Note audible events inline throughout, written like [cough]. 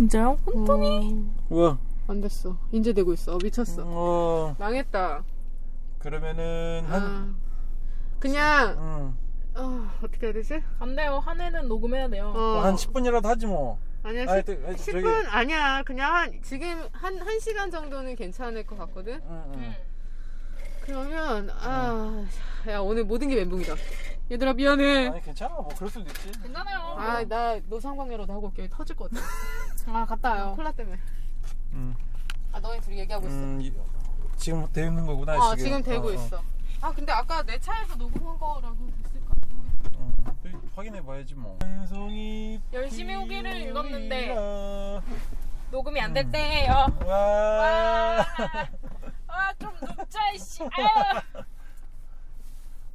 진짜요? 혼돈이? 어, 우와. 안 됐어. 이제 되고 있어. 미쳤어. 어. 망했다. 그러면은 한. 아, 그냥 음. 어, 어떻게 해야 되지? 안 돼요. 한 해는 녹음해야 돼요. 어. 한 10분이라도 하지 뭐. 아니야 아니, 10, 또, 아니, 저기- 10분 아니야 그냥 한, 지금 한, 한 시간 정도는 괜찮을 것 같거든 응, 응. 응. 그러면 아 야 오늘 모든 게 멘붕이다 얘들아 미안해 아니 괜찮아. 뭐 그럴 수도 있지. 괜찮아요. 아 나 노상방뇨라도 하고 올게 터질 것 같아 [laughs] 아, 갔다 와요. 콜라 때문에 음. 아 너네 둘이 얘기하고 있어 음, 이- 지금 되는 거구나. 어 지금, 지금 되고 어, 어. 있어 아 근데 아까 내 차에서 녹음한 거라고 됐을까 어, 또 확인해 봐야지 뭐. 성이 열심히 후기를 읽었는데. 녹음이 안 될 때예요. 와. 아, 좀 눕자, 이씨. 아유,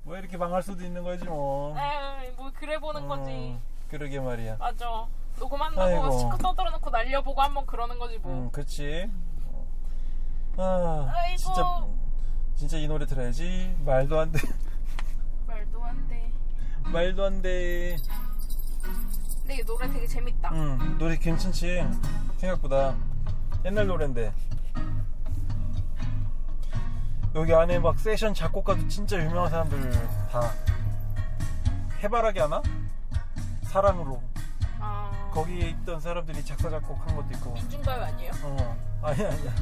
뭐 이렇게 망할 수도 있는 거지 뭐. 아유, 뭐 그래 보는 거지. 어, 그러게 말이야. 맞아. 녹음한다고. 시커 떠들어 놓고 날려보고 한번 그러는 거지 뭐. 음, 그렇지. 아, 아이고. 진짜 진짜 이 노래 들어야지. 말도 안 돼. [laughs] 말도 안 돼. 말도 안 돼. 근데 이 노래 되게 재밌다. 음, 노래 괜찮지. 생각보다 옛날 노래인데. 여기 안에 막 세션 작곡가도 진짜 유명한 사람들 다 해바라기 하나? 사랑으로 아, 거기에 있던 사람들이 작사 작곡한 것도 있고. 인중가요 아니에요? 어, 아니야, 아니야.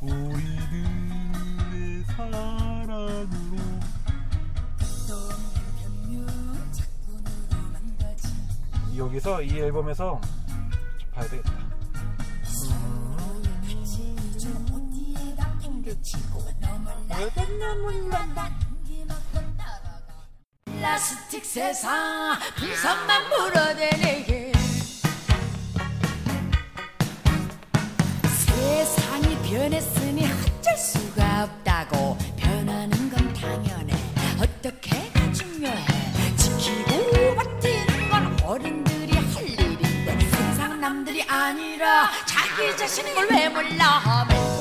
우리들의 사랑으로. 여기서 이 앨범에서 봐야 되겠다. 플라스틱 세상 풍선만 물어대네 세상이 변했으니 어쩔 수가 없다고 변하는 건 당연해. 어떻게가 중요해? 지키고 버티는 건 어른들이 할 일인데 세상 남들이 아니라 자기 자신인 걸 왜 몰라? 말도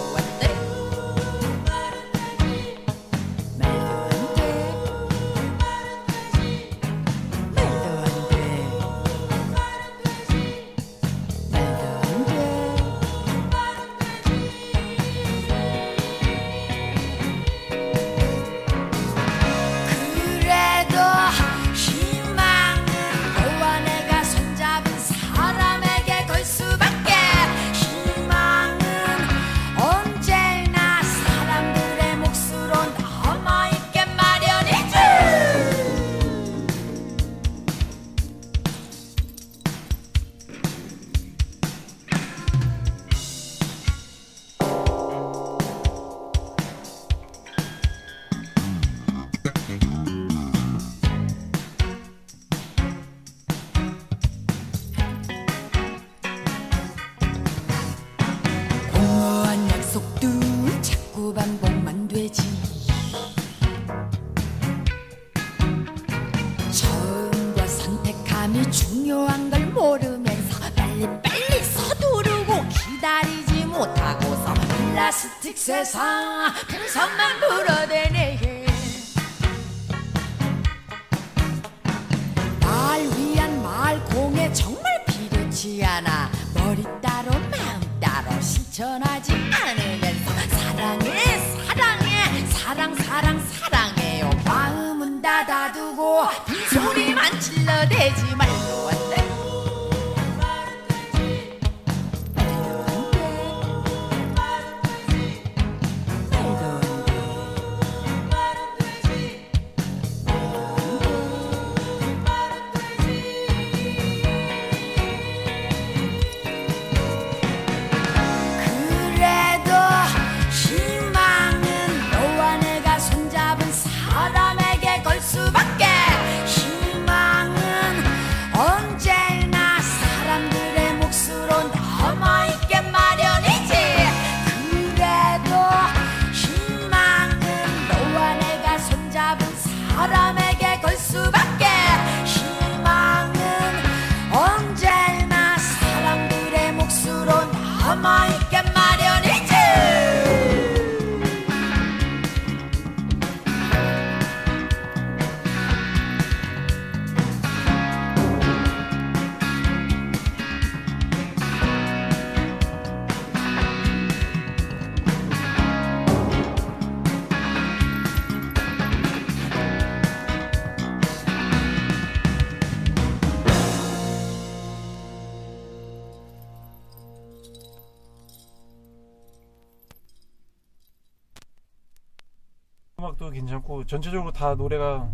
음악도 괜찮고 전체적으로 다 노래가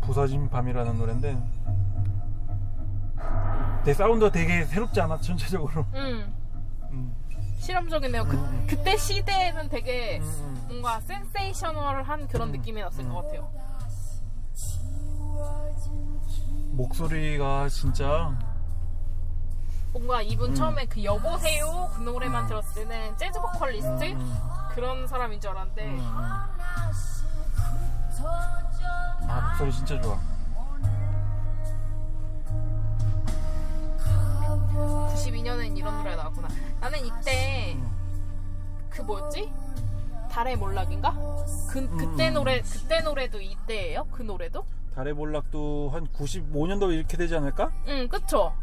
부서진 밤이라는 노래인데 내 사운드가 되게 새롭지 않아 전체적으로 음 음, 실험적이네요. 그, 음. 그때 시대에는 되게 음, 음. 뭔가 센세이셔널한 그런 음. 느낌이 났을 음. 것 같아요. 목소리가 진짜 뭔가 이분 음. 처음에 그 여보세요 그 노래만 음. 들었을 때는 재즈 보컬리스트 음, 그런 사람인 줄 알았는데 음, 음. 아 목소리 진짜 좋아 92년엔 이런 노래가 나왔구나. 나는 이때 음. 그 뭐였지? 달의 몰락인가? 그 그때 음. 노래 그때 노래도 이때예요? 그 노래도? 달의 몰락도 한 95년도 이렇게 되지 않을까? 응, 그쵸.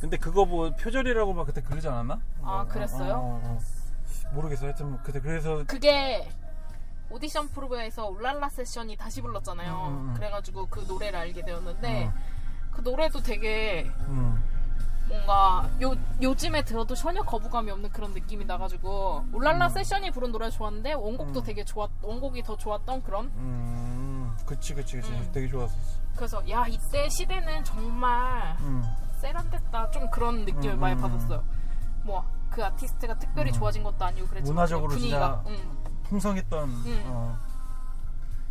근데 그거 뭐 표절이라고 막 그때 그러지 않았나? 아, 뭐, 그랬어요? 어, 어, 어. 모르겠어. 하여튼 그때 그래서 그게 오디션 프로그램에서 울랄라 세션이 다시 불렀잖아요. 음, 음, 음. 그래가지고 그 노래를 알게 되었는데 음. 그 노래도 되게 음, 뭔가 요, 요즘에 들어도 전혀 거부감이 없는 그런 느낌이 나가지고 울랄라 음. 세션이 부른 노래 좋았는데 원곡도 음. 되게 좋았 원곡이 더 좋았던 그런 음, 그치 그치 그치 음. 되게 좋았었어. 그래서 야 이때 시대는 정말 음, 세련됐다 좀 그런 느낌을 음, 많이 음, 받았어요. 뭐 그 아티스트가 특별히 음. 좋아진 것도 아니고 그랬지만 문화적으로 그냥 분위기가 진짜 음. 풍성했던. 음. 어.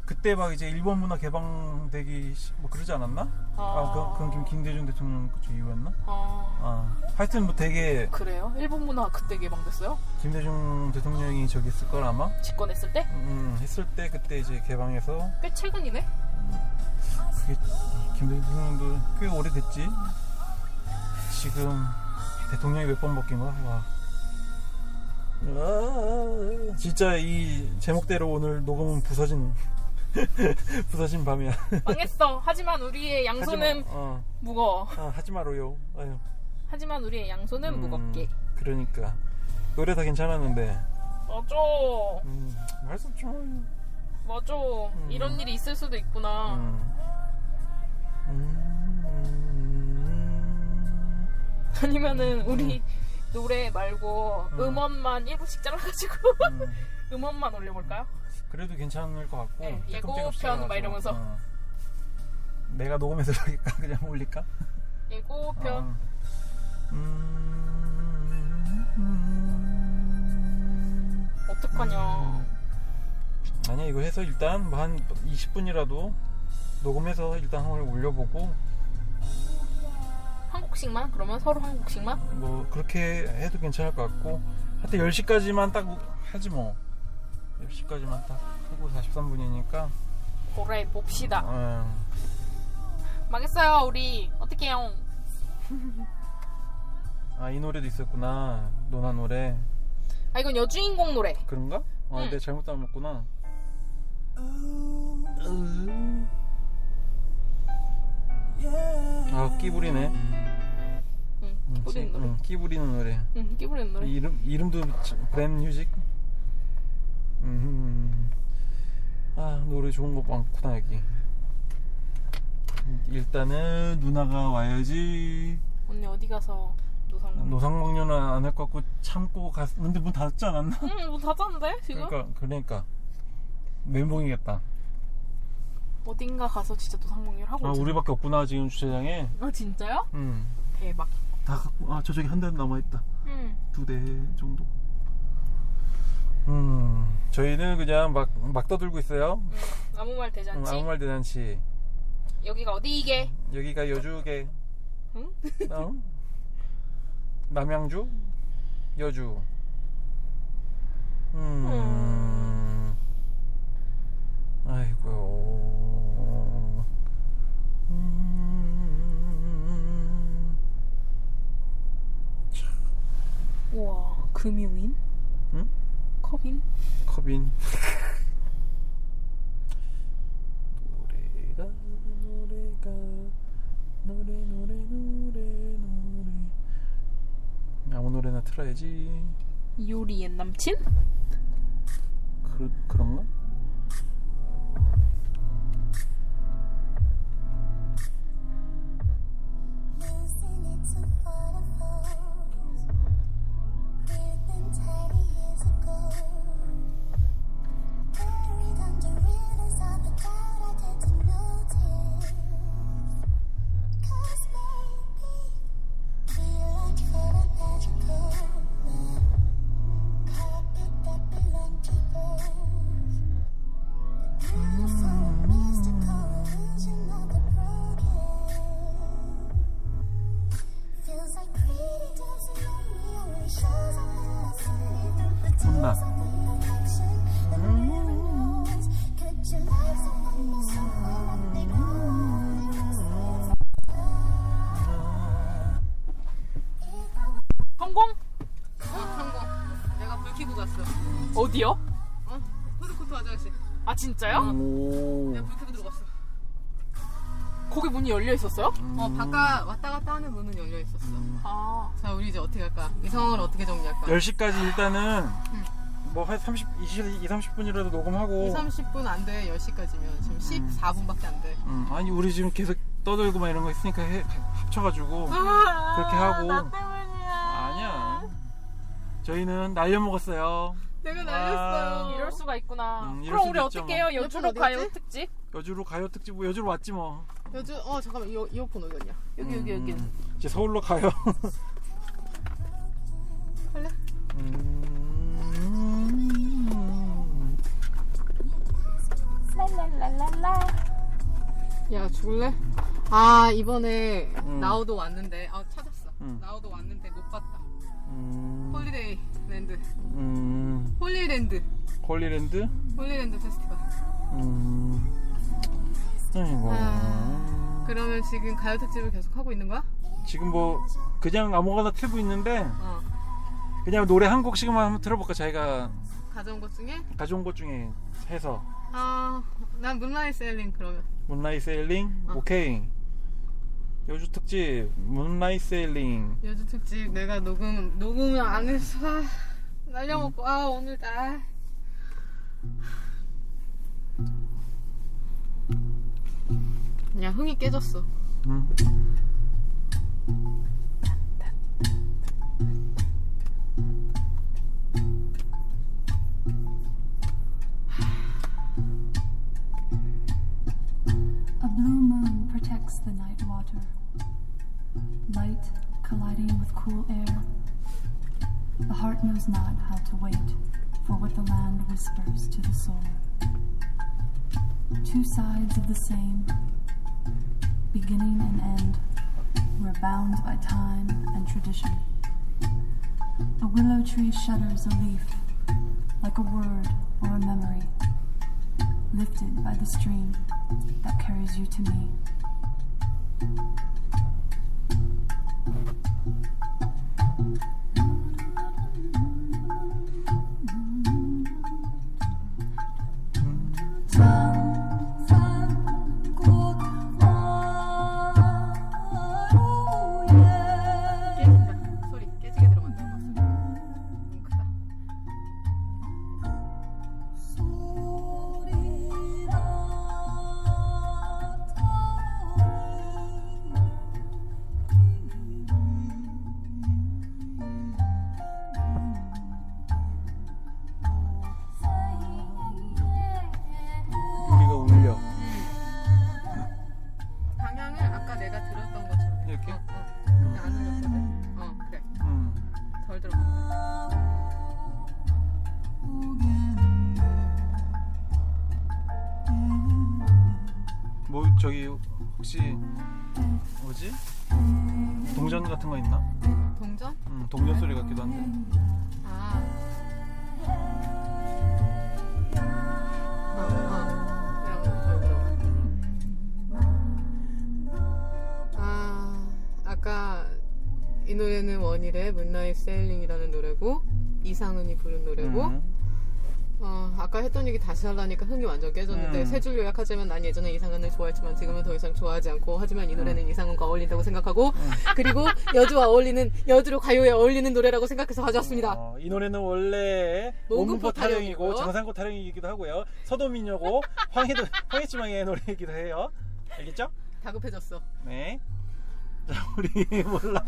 그때 막 이제 일본 문화 개방되기 시- 뭐 그러지 않았나? 아, 그, 그건 김, 김대중 대통령 그쪽 이후였나? 어, 아, 하여튼 뭐 되게 그래요? 일본 문화 그때 개방됐어요? 김대중 대통령이 저기 있을 걸 아마 집권했을 때? 음, 했을 때 그때 이제 개방해서 꽤 최근이네. 그게 김대중도 꽤 오래됐지. 지금 대통령이 몇 번 바뀐 거야? 와. 아, 진짜 이 제목대로 오늘 녹음은 부서진 [laughs] 부서진 밤이야. 망했어. 하지만 우리의 양손은 하지마, 어, 무거워. 아, 하지 마로요. 아유. 하지만 우리의 양손은 음, 무겁게. 그러니까 노래 다 괜찮았는데 맞아. 음, 말수 없죠. 맞아. 이런 일이 있을 수도 있구나. 음. 음. 아니면은 우리 노래 말고 음. 음. 원만 1부씩 잘라가지고 음. 음원만 올려볼까요? 그래도 괜찮을 것 같고 네, 예고편 해가지고. 막 이러면서. 어. 내가 녹음해서 [laughs] 올릴까 그냥 올릴까 예고편. 어. 음. 어떡하냐. 아니야 이거 해서 일단 뭐 한 20분이라도 녹음해서 일단 한번 올려보고 한 곡씩만? 그러면 서로 한 곡씩만? 뭐 그렇게 해도 괜찮을 것 같고 하여튼 10시까지만 딱 하지 뭐 10시까지만 딱 하고 43분이니까 그래 봅시다. 어. 망했어요 우리. 어떡해요. [laughs] 아이 노래도 있었구나 노나 노래 아 이건 여주인공 노래. 그런가? 어, 응. 내가 잘못 담았구나. 아, 끼부리네. 응. 응, 뿌리는 지- 노래. 응, 끼 부리는 노래. 응. 끼 부리는 노래. 이름 이름도 브랜 뮤직. 음. 아, 노래 좋은 거 많구나 여기. 일단은 누나가 와야지. 언니 어디 가서 노상. 노상방뇨는 안할 것 같고 참고 갔. 근데 문 닫지 않았나? 응, 뭐 닫았는데 지금? 그러니까 그러니까 멘붕이겠다. 어딘가 가서 진짜 노상봉리를 하고 아, 있잖아. 우리밖에 없구나 지금 주차장에. 아 진짜요? 음. 대박. 다 갖고 아 저쪽에 한 대 남아 있다. 응. 두 대 정도. 음. 저희는 그냥 막 막 떠들고 있어요. 응. 아무 말 않지? 아무 말 대잔치. 여기가 어디 이게? 여기가 여주계. 응? 어? 남양주? 여주. 음. 아이고. 우와 금융인? 응? 컵인? 컵인. 노래가 노래가 노래 노래 노래 노래 아무 노래나 틀어야지. 요리의 남친? 그 그런가? 화장실. 아 진짜요? 오. 내가 불 켜고 들어갔어. 거기 문이 열려 있었어요? 어, 바깥 왔다 갔다 하는 문은 열려 있었어. 아 자, 우리 이제 어떻게 할까? 이 상황을 어떻게 정리할까? 10시까지 일단은 뭐 한 30, 20, 2, 30분이라도 녹음하고 2, 30분 안 돼, 10시까지면. 지금 14분밖에 안 돼. 음, 아니 우리 지금 계속 떠들고 막 이런 거 있으니까 해- 합쳐가지고 그렇게 하고 나 때문이야. 아니야 저희는 날려먹었어요 내가 날렸어요. 이럴 수가 있구나. 음, 이럴 그럼 우리 있죠, 어떻게 해요? 뭐. 여주로 가요? 특집? 여주로 가요 특집 뭐 여주로 왔지 뭐 여주, 어, 잠깐만, 이어, 이어폰 어디 갔냐? 여기 여기 여기. 음, 이제 서울로 가요 할래? 음, 랄랄랄랄라. 야, 죽을래? 아, 이번에 음. 나우도 왔는데, 아, 찾았어. 음. 나우도 왔는데 못 봤다. 음, Holiday Land. 음, Holy Land. Holy Land Holy Land 페스티벌. 음, 아이고 아. 그러면 지금 가요 특집을 계속 하고 있는 거야? 지금 뭐 그냥 아무거나 틀고 있는데 어. 그냥 노래 한 곡씩만 한번 들어볼까 자기가 가져온 것 중에? 가져온 것 중에 해서 아, 난 Moonlight Sailing 그러면. Moonlight Sailing 어. 오케이 여주 특집 문라이 세일링 여주 특집 내가 녹음, 녹음을 안 해서, 아, 날려먹고, 아, 오늘 나. 그냥 흥이 깨졌어. 음. A blue moon protects the night cool air. The heart knows not how to wait for what the land whispers to the soul. Two sides of the same, beginning and end, we're bound by time and tradition. A willow tree shudders a leaf, like a word or a memory, lifted by the stream that carries you to me. 혹시 뭐지 동전 같은 거 있나? 동전? 음, 동전 소리 같기도 한데 아. 어, 어. 아, 아까 이 노래는 원일의 Moonlight Sailing이라는 노래고 이상은이 부른 노래고 음. 어, 아까 했던 얘기 다시 하려니까 흥이 완전 깨졌는데 음. 세줄 요약하자면 난 예전에 이상은을 좋아했지만 지금은 더 이상 좋아하지 않고 하지만 이 노래는 이상은과 어울린다고 생각하고 그리고 여주와 어울리는 여주로 가요에 어울리는 노래라고 생각해서 가져왔습니다. 어, 이 노래는 원래 농구포 타령이고. 장산고 타령이기도 하고요 서도민요고 황해도 황해지망의 노래이기도 해요 알겠죠? 다급해졌어. 네. 자 [laughs] 우리 몰라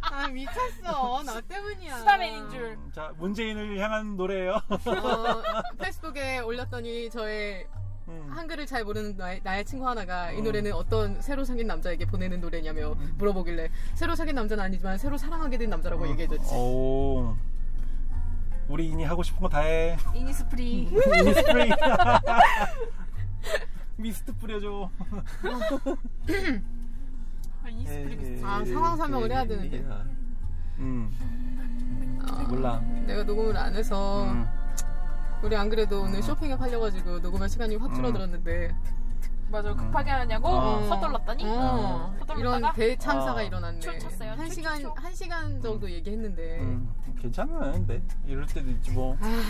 아 미쳤어. 나 때문이야. 수다맨인 줄. 음, 자 문재인을 향한 노래예요 어, [laughs] 페이스북에 올렸더니 저의 음. 한글을 잘 모르는 나의, 나의 친구 하나가 이 음. 노래는 어떤 새로 사귄 남자에게 보내는 노래냐며 물어보길래 새로 사귄 남자는 아니지만 새로 사랑하게 된 남자라고 얘기해줬지. 오. 우리 이니 하고 싶은 거 다 해. 이니스프리. 이니 스프레이. [laughs] 미스트 뿌려줘. 아, 이니스프리. 아, 상황 설명을 해야 되는데. 음. 어, 몰라. 내가 녹음을 안 해서 음. 우리 안 그래도 오늘 쇼핑에 팔려가지고 녹음할 시간이 확 음. 줄어들었는데 맞아 급하게 하냐고 어. 서둘렀더니 어, 서둘렀다가 이런 대참사가 어. 일어났네. 출 쳤어요. 한 출 시간 쳤죠. 한 시간 정도 얘기했는데 음. 괜찮은데 이럴 때도 있지 뭐. 아.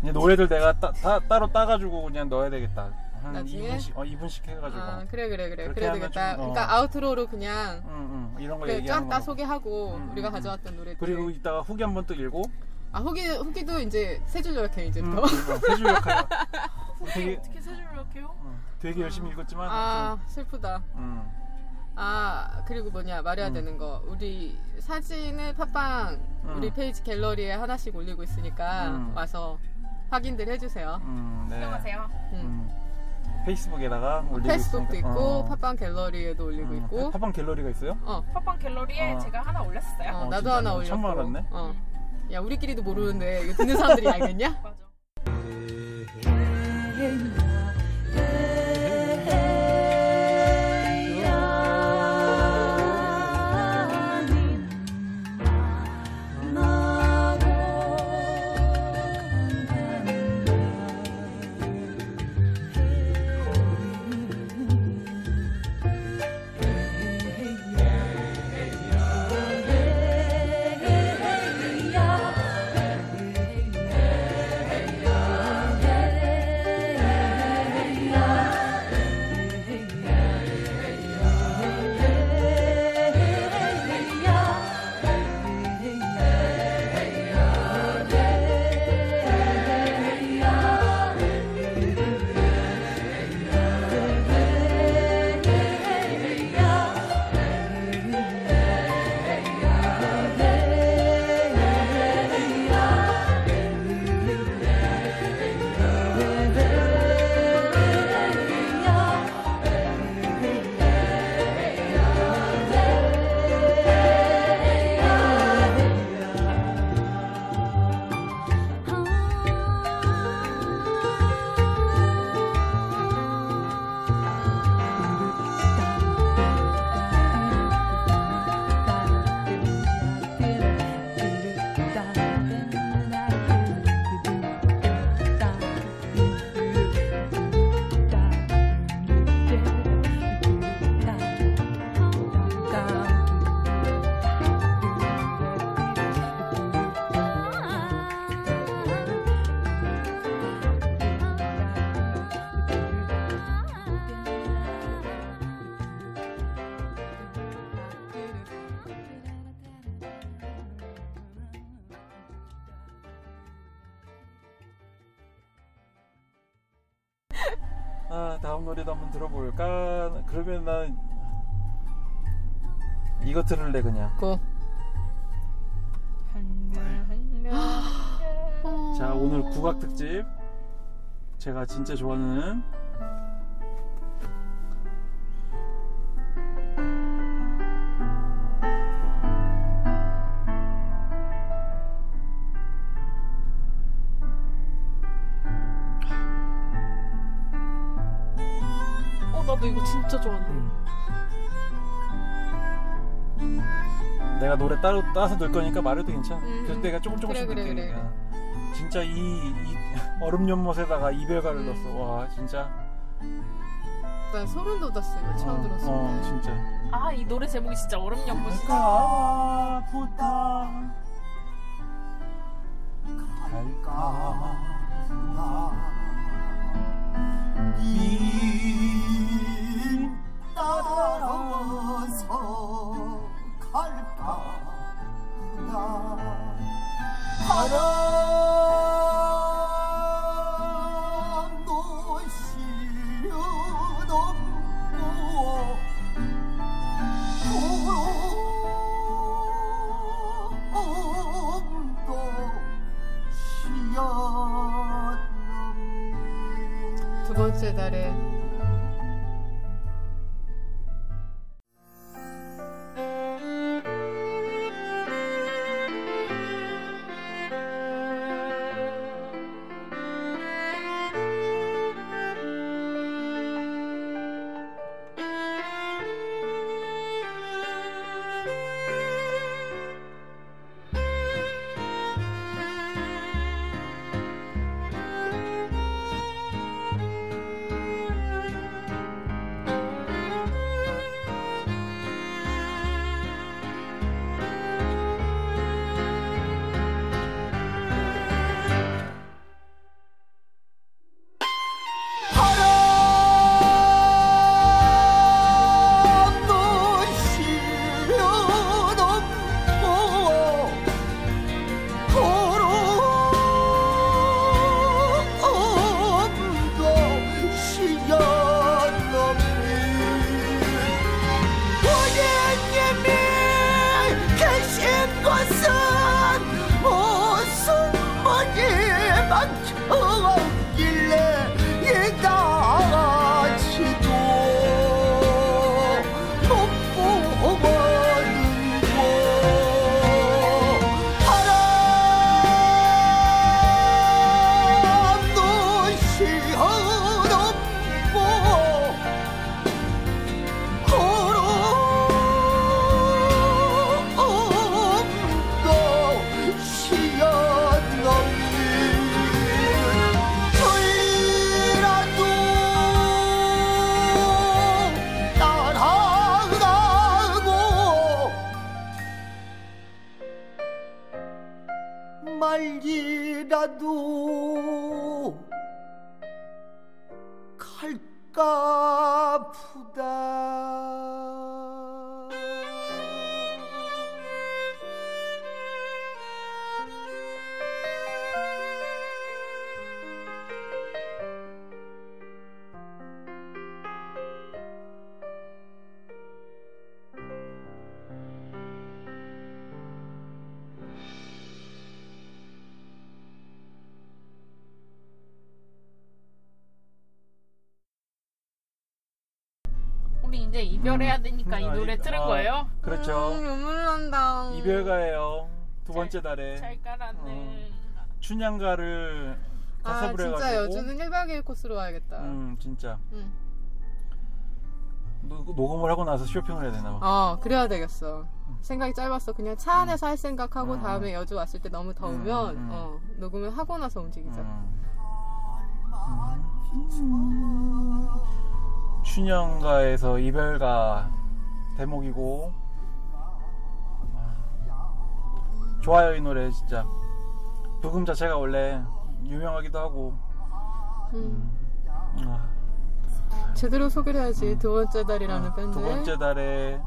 그냥 노래들 내가 따, 다, 따로 따가지고 그냥 넣어야 되겠다. 한 나중에? 2분씩, 어, 2분씩 해가지고. 아 그래 그래 그래 그렇게 그래야 하면 되겠다. 좀, 어. 그러니까 아우트로로 그냥 응, 응. 이런 거 그냥 얘기하는 쫙다 거. 소개하고 음, 우리가 음, 가져왔던 노래들. 그리고 이따가 후기 한 번 또 읽고. 아 후기 후기도 이제 세 줄 요약해 음, 이제부터. 세줄 역할. 되게, 어떻게 세줄 이렇게요? 어, 되게 열심히 읽었지만. 아 슬프다. 좀, 음. 아 그리고 뭐냐 말해야 음. 되는 거 우리 사진을 팟빵 음. 우리 페이지 갤러리에 하나씩 올리고 있으니까 음. 와서 확인들 해주세요. 음, 네. 안녕하세요. 페이스북에다가 올리고 페이스북도 있으니까. 있고 어. 팟빵 갤러리에도 올리고 음, 있고 팟빵 갤러리가 있어요? 어, 팟빵 갤러리에 어. 제가 하나 올렸어요. 어, 어, 나도 진짜요? 하나 올렸고 처음 알았네. 어. 야 우리끼리도 모르는데 이거 듣는 사람들이 알겠냐? [laughs] 맞아. 아, 난 이거 들을래 그냥. 고. 자, 오늘 국악 특집. 제가 진짜 좋아하는 나도 이거 진짜 좋아하는데. 내가 노래 따로 따서 넣을 거니까 말해도 괜찮아. 음. 그래서 내가 조금 조금씩 그래, 그래, 넣을게. 진짜 이, 이 [laughs] 얼음 연못에다가 이별가를 음. 넣었어. 와, 진짜. 난 소름 돋았어 이거 처음 어, 들었을 어, 때. 진짜. 아 이 노래 제목이 진짜 얼음 연못이다. 가부터 갈까 님 that is. 말이라도 갈까 부다. 이별해야 되니까 이 아, 노래 이- 들은 아, 거예요? 그렇죠. 음, 눈물 난다. 이별가예요. 두 번째 달에 잘 깔았네. 춘향가를 아 가섭을 진짜 해가지고. 여주는 1박 2일 코스로 와야겠다. 음 진짜 음. 노- 녹음을 하고 나서 쇼핑을 해야 되나 봐. 어 그래야 되겠어. 생각이 짧았어. 그냥 차 안에서 할 생각하고 음. 다음에 여주 왔을 때 너무 더우면 음, 음. 어, 녹음을 하고 나서 움직이자. 음. 춘향가에서 이별가 대목이고 아, 좋아요 이 노래 진짜 부금 자체가 원래 유명하기도 하고 음. 아, 제대로 소개를 해야지. 두 번째 달이라는 밴드. 두 번째 달에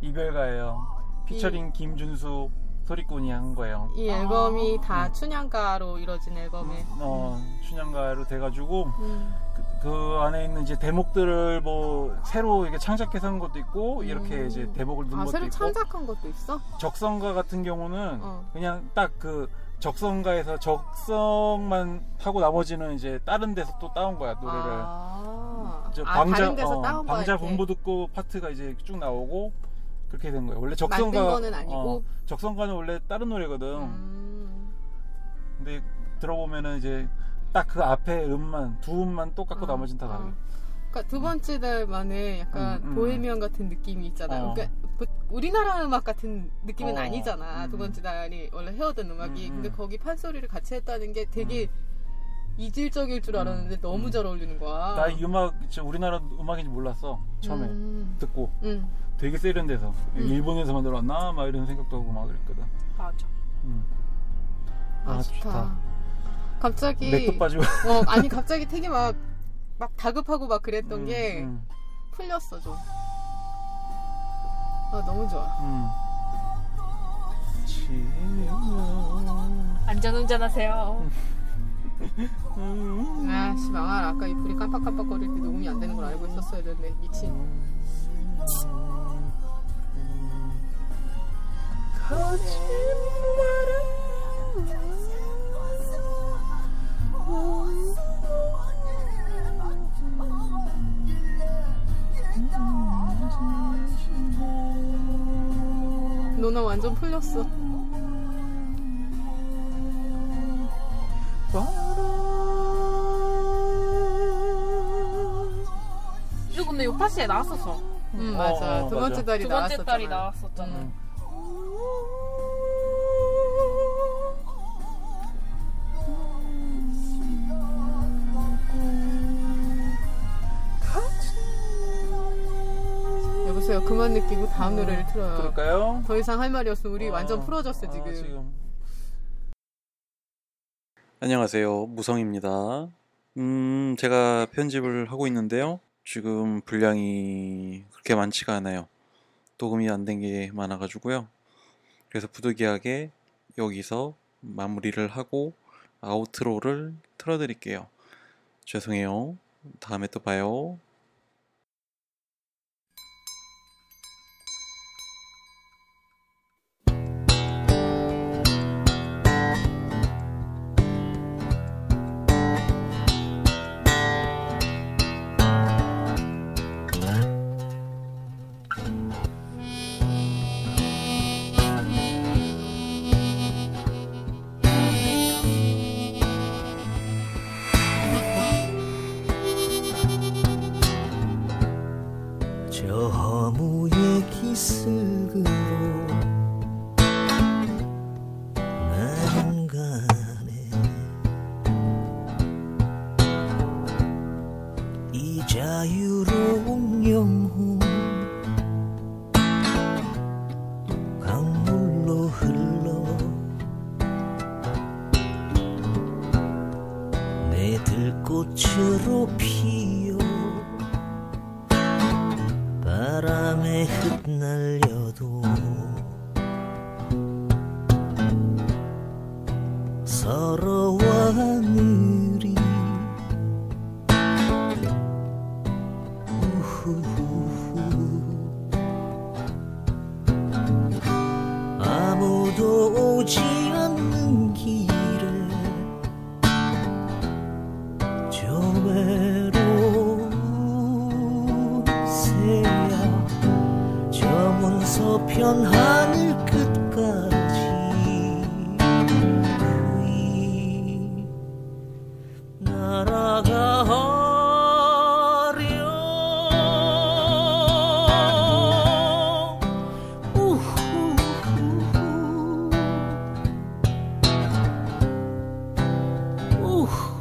이별가예요 피처링 김준수 소리꾼이 한 거예요 이 앨범이 다 춘향가로 이루어진 앨범에. 어 춘향가로 돼가지고 음. 그, 그 안에 있는 이제 대목들을 뭐 새로 이게 창작해서 한 것도 있고 이렇게 음. 이제 대목을 넣은 아 것도 새로 있고 창작한 것도 있어? 적성가 같은 경우는 어. 그냥 딱 그 적성가에서 적성만 하고 나머지는 이제 다른 데서 또 따온 거야 노래를 아, 저 아, 방자 다른 데서 어, 따온 거야. 방자 이렇게. 분보 듣고 파트가 이제 쭉 나오고 그렇게 된 거예요 원래 적성가 거는 아니고? 어, 적성가는 원래 다른 노래거든 음. 근데 들어보면은 이제 딱 그 앞에 음만 두 음만 똑같고 어, 나머지는 다 어. 다르게 그러니까 두 번째 달만에 약간 음, 음. 보헤미안 같은 느낌이 있잖아요. 어. 그러니까 보- 우리나라 음악 같은 느낌은 어. 아니잖아. 음, 두 번째 달이 원래 해오던 음악이. 음, 음. 근데 거기 판소리를 같이 했다는 게 되게 이질적일 줄 알았는데 너무 음. 잘 어울리는 거야. 나 이 음악 진짜 우리나라 음악인지 몰랐어 처음에 음. 듣고 음. 되게 세련돼서 일본에서 만들었나 막 이런 생각도 하고 막 그랬거든 맞아. 음. 아, 아, 좋다. 좋다. 갑자기 맥도 빠지고 [laughs] 어, 아니 갑자기 되게 막, 막 다급하고 막 그랬던 음, 게 음, 풀렸어 좀. 아 너무 좋아. 음. 지금 안전 운전하세요. 음. 아씨 망할 아까 이 불이 깜빡깜빡거릴 때 녹음이 안 되는 걸 알고 있었어야 되는데 미친. 너나 완 풀렸어. 이거 근데 요파시에 나왔었어. 응 어, 맞아. 어, 두 번째 맞아. 달이 두 번째 나왔었잖아. 달이 나왔었잖아. 음. 그만 느끼고 다음 노래를 틀어요. 그럴까요? 더 이상 할 말이 없어. 우리 어, 완전 풀어졌어 아, 지금. 안녕하세요. 무성입니다. 음, 제가 편집을 하고 있는데요. 지금 분량이 그렇게 많지가 않아요. 녹음이 안 된 게 많아가지고요. 그래서 부득이하게 여기서 마무리를 하고 아우트로를 틀어드릴게요. 죄송해요. 다음에 또 봐요. 꽃으로 피어 바람에 흩날려도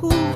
우